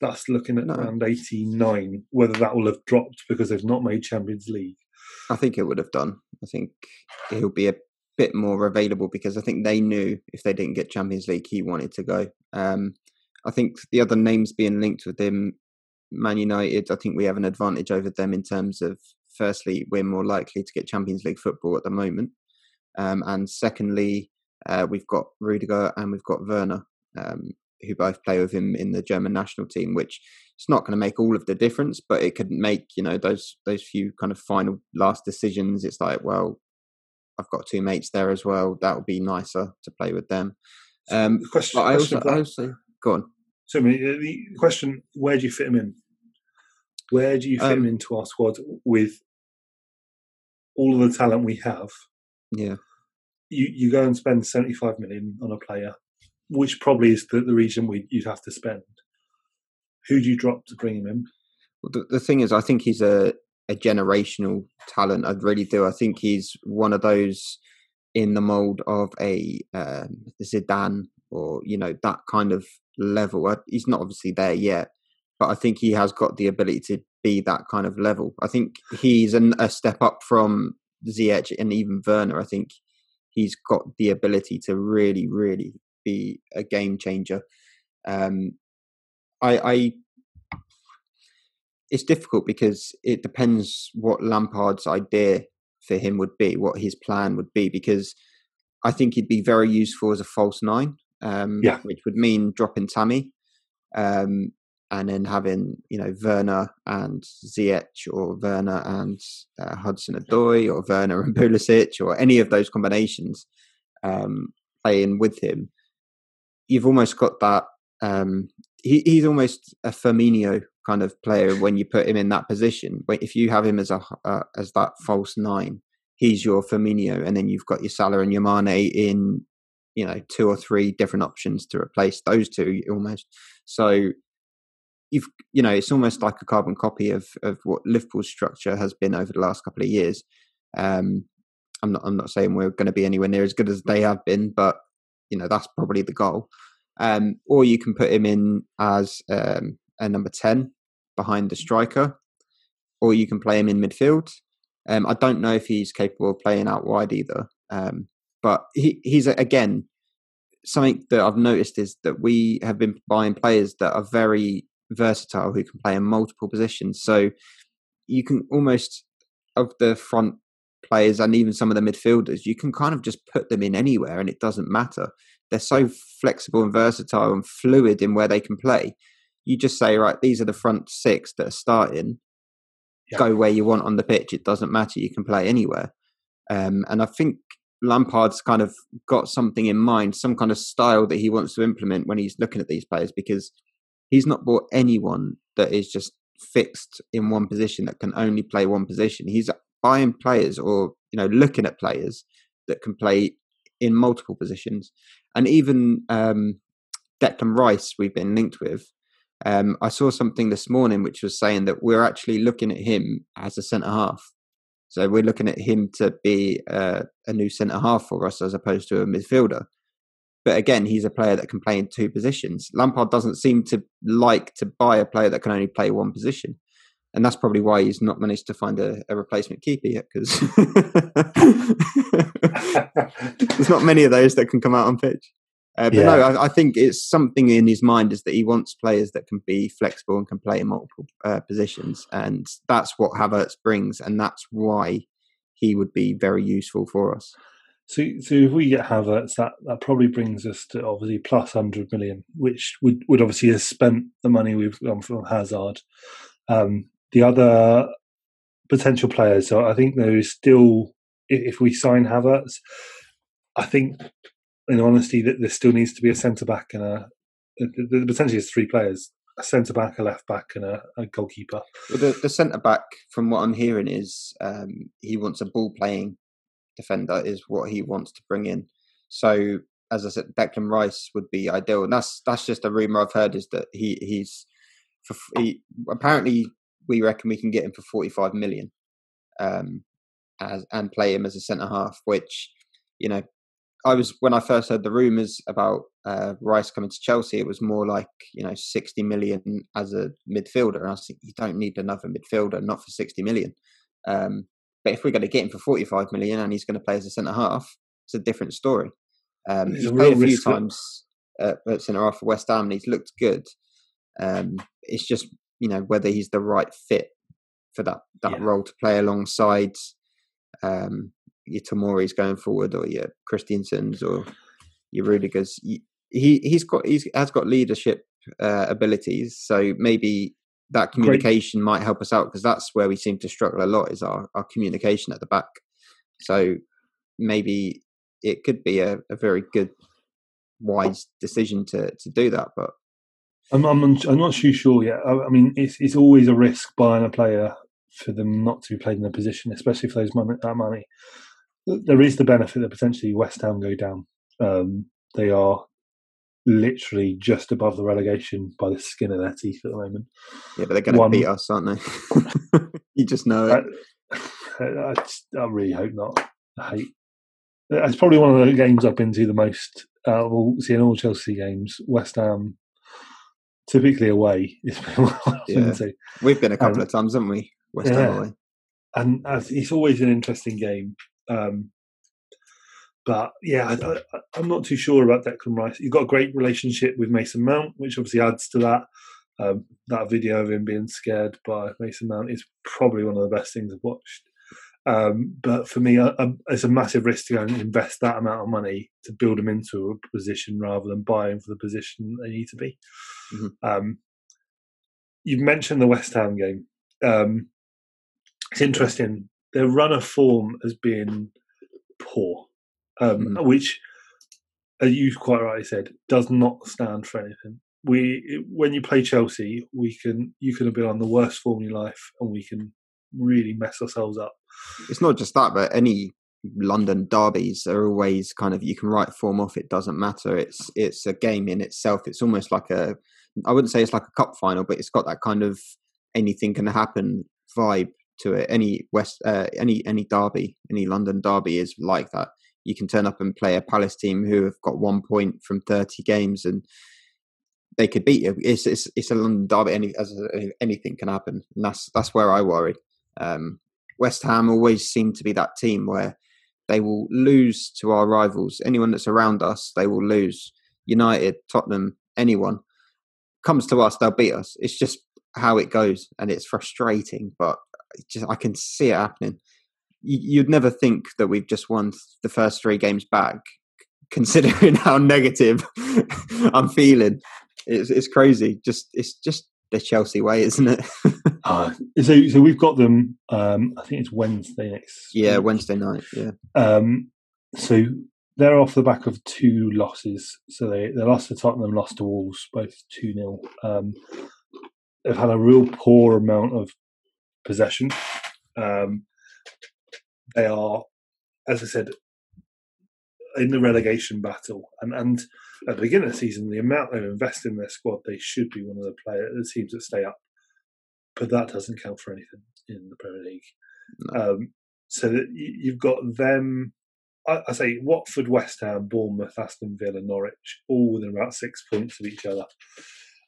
That's looking at no. around 89. Whether that will have dropped because they've not made Champions League. I think it would have done. I think he'll be a bit more available because I think they knew if they didn't get Champions League, he wanted to go. Um, I think the other names being linked with him, Man United, I think we have an advantage over them in terms of firstly, we're more likely to get Champions League football at the moment. Um, and secondly, uh, we've got Rudiger and we've got Werner. Um, who both play with him in the German national team, which it's not going to make all of the difference, but it could make you know those those few kind of final last decisions. It's like, well, I've got two mates there as well. That would be nicer to play with them. Um, the question, I also, I also go on. So, the question: Where do you fit him in? Where do you fit um, him into our squad with all of the talent we have? Yeah, you you go and spend seventy five million on a player which probably is the, the region we, you'd have to spend. Who do you drop to bring him in? Well, the, the thing is, I think he's a, a generational talent. I really do. I think he's one of those in the mold of a um, Zidane or you know that kind of level. He's not obviously there yet, but I think he has got the ability to be that kind of level. I think he's an, a step up from Ziyech and even Werner. I think he's got the ability to really, really be a game changer. Um, I, I, it's difficult because it depends what Lampard's idea for him would be, what his plan would be, because I think he'd be very useful as a false nine, um, yeah. which would mean dropping Tammy, um, and then having you know Werner and Ziyech or Werner and uh, Hudson Odoi or Werner and Pulisic or any of those combinations um, playing with him you've almost got that. Um, he, he's almost a Firmino kind of player when you put him in that position. But if you have him as a uh, as that false nine, he's your Firmino, and then you've got your Salah and your Mane in you know two or three different options to replace those two almost. So you've you know it's almost like a carbon copy of of what Liverpool's structure has been over the last couple of years. Um, I'm not I'm not saying we're going to be anywhere near as good as they have been, but you know that's probably the goal. Um, or you can put him in as um, a number ten behind the striker, or you can play him in midfield. Um, I don't know if he's capable of playing out wide either, um, but he, he's again something that I've noticed is that we have been buying players that are very versatile who can play in multiple positions. So you can almost of the front players and even some of the midfielders, you can kind of just put them in anywhere and it doesn't matter. They're so flexible and versatile and fluid in where they can play. You just say, right, these are the front six that are starting. Yeah. Go where you want on the pitch. It doesn't matter. You can play anywhere. Um, and I think Lampard's kind of got something in mind, some kind of style that he wants to implement when he's looking at these players because he's not bought anyone that is just fixed in one position that can only play one position. He's buying players or you know looking at players that can play in multiple positions, and even um, Declan Rice we've been linked with. Um, I saw something this morning which was saying that we're actually looking at him as a centre half. So we're looking at him to be uh, a new centre half for us as opposed to a midfielder. But again, he's a player that can play in two positions. Lampard doesn't seem to like to buy a player that can only play one position and that's probably why he's not managed to find a, a replacement keeper yet because there's not many of those that can come out on pitch. Uh, but yeah. no, I, I, think it's something in his mind is that he wants players that can be flexible and can play in multiple uh, positions, and that's what Havertz brings, and that's why he would be very useful for us. So, so if we get Havertz, that, that probably brings us to obviously plus hundred million, which would, would obviously have spent the money we've gone from Hazard. Um, the other potential players. So I think there is still, if, if we sign Havertz, I think, in honesty, that there still needs to be a centre back and a. Potentially, it's three players: a centre back, a left back, and a, a goalkeeper. Well, the, the centre back, from what I'm hearing, is um, he wants a ball playing defender, is what he wants to bring in. So, as I said, Declan Rice would be ideal, and that's that's just a rumor I've heard is that he he's for he, apparently we reckon we can get him for 45 million um, as and play him as a centre half, which you know I was when I first heard the rumours about uh, Rice coming to Chelsea, it was more like you know sixty million as a midfielder, and I was thinking you don't need another midfielder, not for sixty million. Um, but if we're going to get him for forty-five million and he's going to play as a centre half, it's a different story. Um, he's played a few times at, at centre half for West Ham, and he's looked good. Um, it's just you know whether he's the right fit for that that yeah. role to play alongside um, your Tomori's going forward or your Christensen's or your Rudiger's. He he's got he's has got leadership uh, abilities, so maybe that communication Great. might help us out because that's where we seem to struggle a lot is our, our communication at the back. So maybe it could be a, a very good, wise decision to to do that. But I'm I'm, I'm not too sure yet. I, I mean, it's it's always a risk buying a player for them not to be played in a position, especially for those money, that money there is the benefit that potentially West Ham go down. Um, they are literally just above the relegation by the skin of their teeth at the moment. Yeah, but they're going to beat us, aren't they? you just know it. I, I, I, really hope not. I hate. It's probably one of the games I've been to the most out of all seeing all Chelsea games. West Ham, typically away, is yeah. We've been a couple um, of times, haven't we? West yeah. Ham away, and it's always an interesting game. Um, but yeah, I, am not too sure about Declan Rice. You've got a great relationship with Mason Mount, which obviously adds to that. Um, that video of him being scared by Mason Mount is probably one of the best things I've watched. Um, but for me, I, I, it's a massive risk to go and invest that amount of money to build him into a position rather than buy him for the position they need to be. Mm-hmm. Um, you've mentioned the West Ham game. Um, it's interesting their run of form has been poor, um, mm. which, as you quite rightly said, does not stand for anything. We, when you play Chelsea, we can you can have been on the worst form in your life, and we can really mess ourselves up. It's not just that, but any London derbies are always kind of you can write form off. It doesn't matter. It's it's a game in itself. It's almost like a I wouldn't say it's like a cup final, but it's got that kind of anything can happen vibe to it. Any West, uh, any any derby, any London derby is like that. You can turn up and play a Palace team who have got one point from thirty games, and they could beat you. It's it's, it's a London derby. Any as a, anything can happen, and that's that's where I worry. Um, West Ham always seem to be that team where they will lose to our rivals. Anyone that's around us, they will lose. United, Tottenham, anyone comes to us, they'll beat us. It's just how it goes, and it's frustrating. But just I can see it happening. You'd never think that we've just won the first three games back, considering how negative I'm feeling. It's, it's crazy. Just it's just the Chelsea way, isn't it? uh, so so we've got them. Um, I think it's Wednesday next. Yeah, week. Wednesday night. Yeah. Um, so they're off the back of two losses. So they, they lost to Tottenham, lost to Wolves, both 2 0. Um, they've had a real poor amount of possession. Um, they are, as I said, in the relegation battle, and and at the beginning of the season, the amount they invest in their squad, they should be one of the player the teams that stay up. But that doesn't count for anything in the Premier League. No. Um, so that you've got them. I, I, say Watford, West Ham, Bournemouth, Aston Villa, Norwich, all within about six points of each other.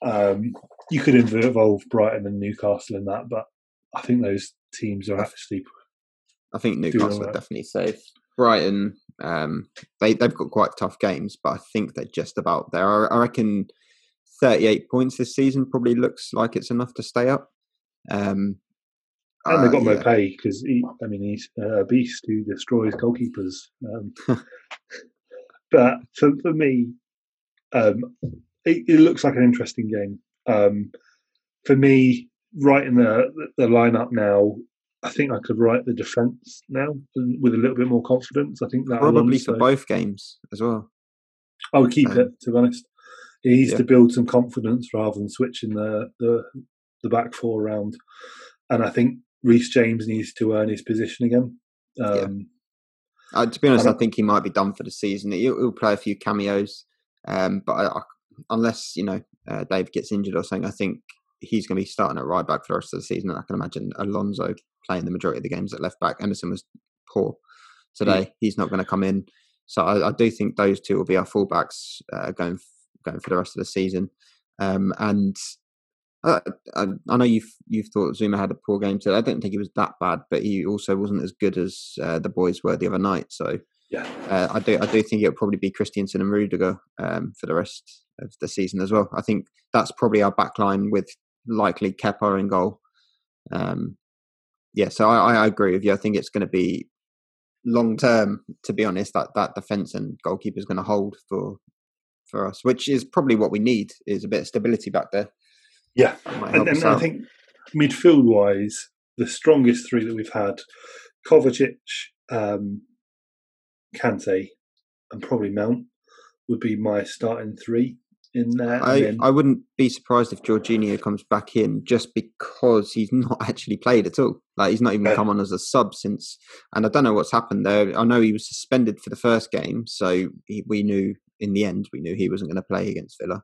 Um, you could involve Brighton and Newcastle in that, but I think those teams are actually. I think Newcastle are definitely safe. Brighton, um, they they've got quite tough games, but I think they're just about there. I, I reckon thirty-eight points this season probably looks like it's enough to stay up. Um, and they've got uh, Maupay because I mean he's a beast who destroys goalkeepers. Um, but for for me, um, it, it, looks like an interesting game. Um, for me, writing the the lineup now, I think I could write the defence now with a little bit more confidence. I think that probably for both games as well. I would keep um, it to be honest. He needs yeah. to build some confidence rather than switching the, the the back four around. And I think Reece James needs to earn his position again. Um, yeah. Uh, to be honest, I, I, think he might be done for the season. He'll, he'll play a few cameos, um, but I, I, unless you know uh, Dave gets injured or something, I think he's going to be starting at right back for the rest of the season. And I can imagine Alonso playing the majority of the games at left back. Emerson was poor today; yeah. he's not going to come in. So I, I, do think those two will be our fullbacks uh, going going for the rest of the season. Um, and I, I, I, know you've you've thought Zouma had a poor game today. I don't think he was that bad, but he also wasn't as good as uh, the boys were the other night. So yeah, uh, I do I do think it'll probably be Christensen and Rudiger um, for the rest of the season as well. I think that's probably our back line with likely Kepa in goal. Um, yeah, so I, I agree with you. I think it's going to be long term, to be honest, that that defense and goalkeeper is going to hold for for us, which is probably what we need is a bit of stability back there. Yeah, and, and I think midfield wise, the strongest three that we've had, Kovacic, um, Kante, and probably Mount would be my starting three in there. I, then... I wouldn't be surprised if Jorginho comes back in just because he's not actually played at all. Like he's not even come on as a sub since, and I don't know what's happened there. I know he was suspended for the first game, so he, we knew in the end we knew he wasn't going to play against Villa.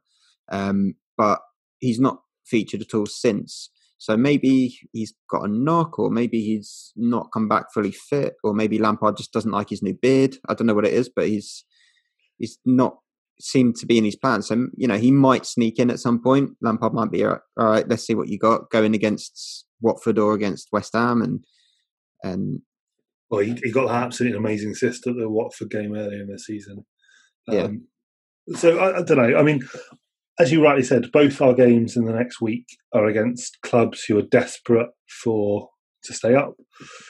Um, but he's not featured at all since. So maybe he's got a knock, or maybe he's not come back fully fit, or maybe Lampard just doesn't like his new beard. I don't know what it is, but he's he's not seemed to be in his plans. So you know he might sneak in at some point. Lampard might be all right. Let's see what you got going against Watford or against West Ham, and and well, he, he got that absolutely amazing assist at the Watford game earlier in the season. Um, yeah. So I, I, don't know. I mean, as you rightly said, both our games in the next week are against clubs who are desperate for to stay up.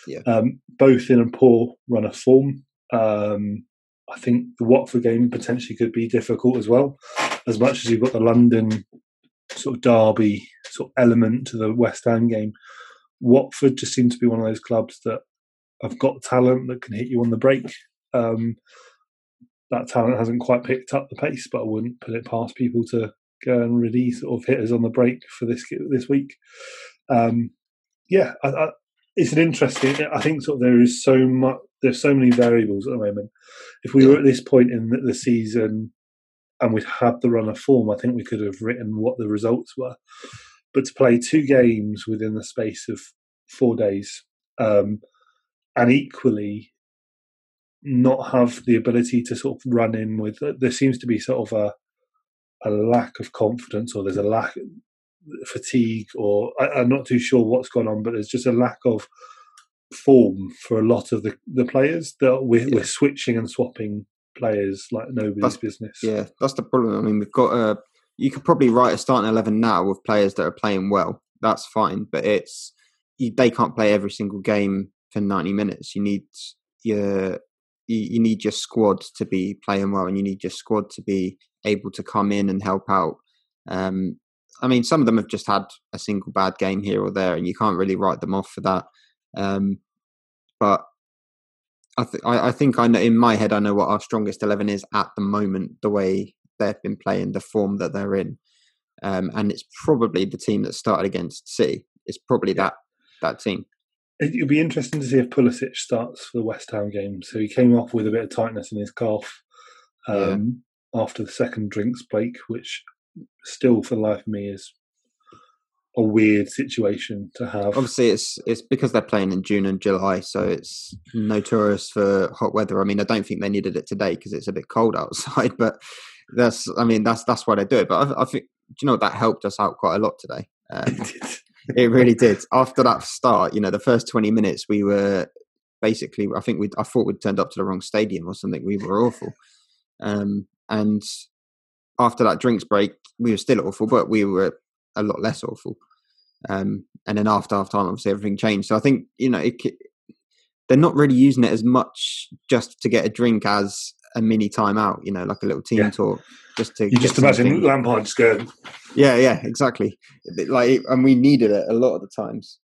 Yeah. Um, both in a poor run of form. Um, I think the Watford game potentially could be difficult as well. As much as you've got the London sort of derby sort of element to the West Ham game, Watford just seem to be one of those clubs that have got talent that can hit you on the break. Um, that talent hasn't quite picked up the pace, but I wouldn't put it past people to go and really sort of hit us on the break for this this week. Um, yeah, I, I, it's an interesting. I think sort of there is so much. There's so many variables at the moment. If we were at this point in the, season and we'd had the run of form, I think we could have written what the results were. But to play two games within the space of four days, um, and equally not have the ability to sort of run in with. There seems to be sort of a a lack of confidence, or there's a lack fatigue, or I, am not too sure what's gone on, but there's just a lack of form for a lot of the the players that we're, yeah. we're switching and swapping players like nobody's that's, business. Yeah, that's the problem. I mean, we've got a. You could probably write a starting eleven now with players that are playing well. That's fine, but it's you, they can't play every single game for ninety minutes. You need your you, you need your squad to be playing well, and you need your squad to be able to come in and help out. Um, I mean, some of them have just had a single bad game here or there, and you can't really write them off for that. Um, but I, th- I, I, think I know in my head I know what our strongest eleven is at the moment. The way they've been playing, the form that they're in, um, and it's probably the team that started against City. It's probably that that team. It'll be interesting to see if Pulisic starts for the West Ham game. So he came off with a bit of tightness in his calf um, yeah. after the second drinks break, which still, for the life of me, is a weird situation to have. Obviously, it's it's because they're playing in June and July, so it's notorious for hot weather. I mean, I don't think they needed it today because it's a bit cold outside, but that's I mean that's that's why they do it. But I, I think you know that helped us out quite a lot today. Um, it really did. After that start, you know, the first 20 minutes, we were basically, I think we, I thought we'd turned up to the wrong stadium or something. We were awful. Um, and after that drinks break, we were still awful, but we were a lot less awful. Um, and then after half time, obviously everything changed. So I think, you know, it, they're not really using it as much just to get a drink as a mini timeout, you know, like a little team yeah. talk, just to. You just imagine Lampard just going. Yeah, yeah, exactly. Like, and we needed it a lot of the times.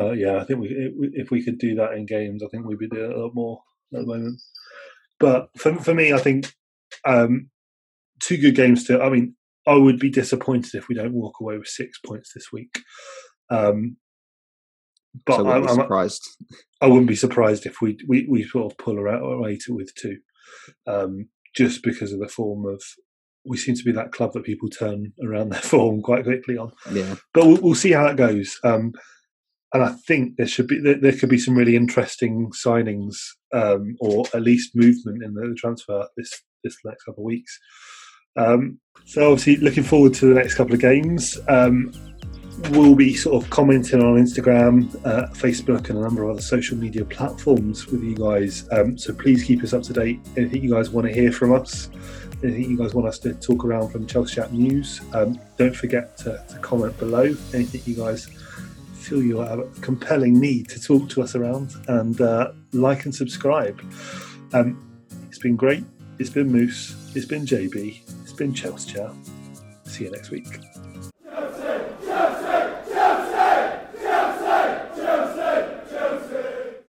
Uh, yeah, I think we if we could do that in games, I think we'd be doing a lot more at the moment. But for for me, I think um, two good games to. I mean, I would be disappointed if we don't walk away with six points this week. Um, but so I'm, surprised. I wouldn't be surprised if we we, we sort of pull away to with two, um, just because of the form of. We seem to be that club that people turn around their form quite quickly on. Yeah, but we'll, we'll see how that goes. Um, and I think there should be there, there could be some really interesting signings um, or at least movement in the transfer this this next couple of weeks. Um, so obviously looking forward to the next couple of games. Um, we'll be sort of commenting on Instagram, uh, Facebook, and a number of other social media platforms with you guys. Um, so please keep us up to date. Anything you guys want to hear from us, anything you guys want us to talk around from Chelsea Chat News, um, don't forget to, to comment below. Anything you guys feel you have a compelling need to talk to us around and uh, like and subscribe. Um, it's been great. It's been Moose. It's been JB. Been Chelsea. See you next week.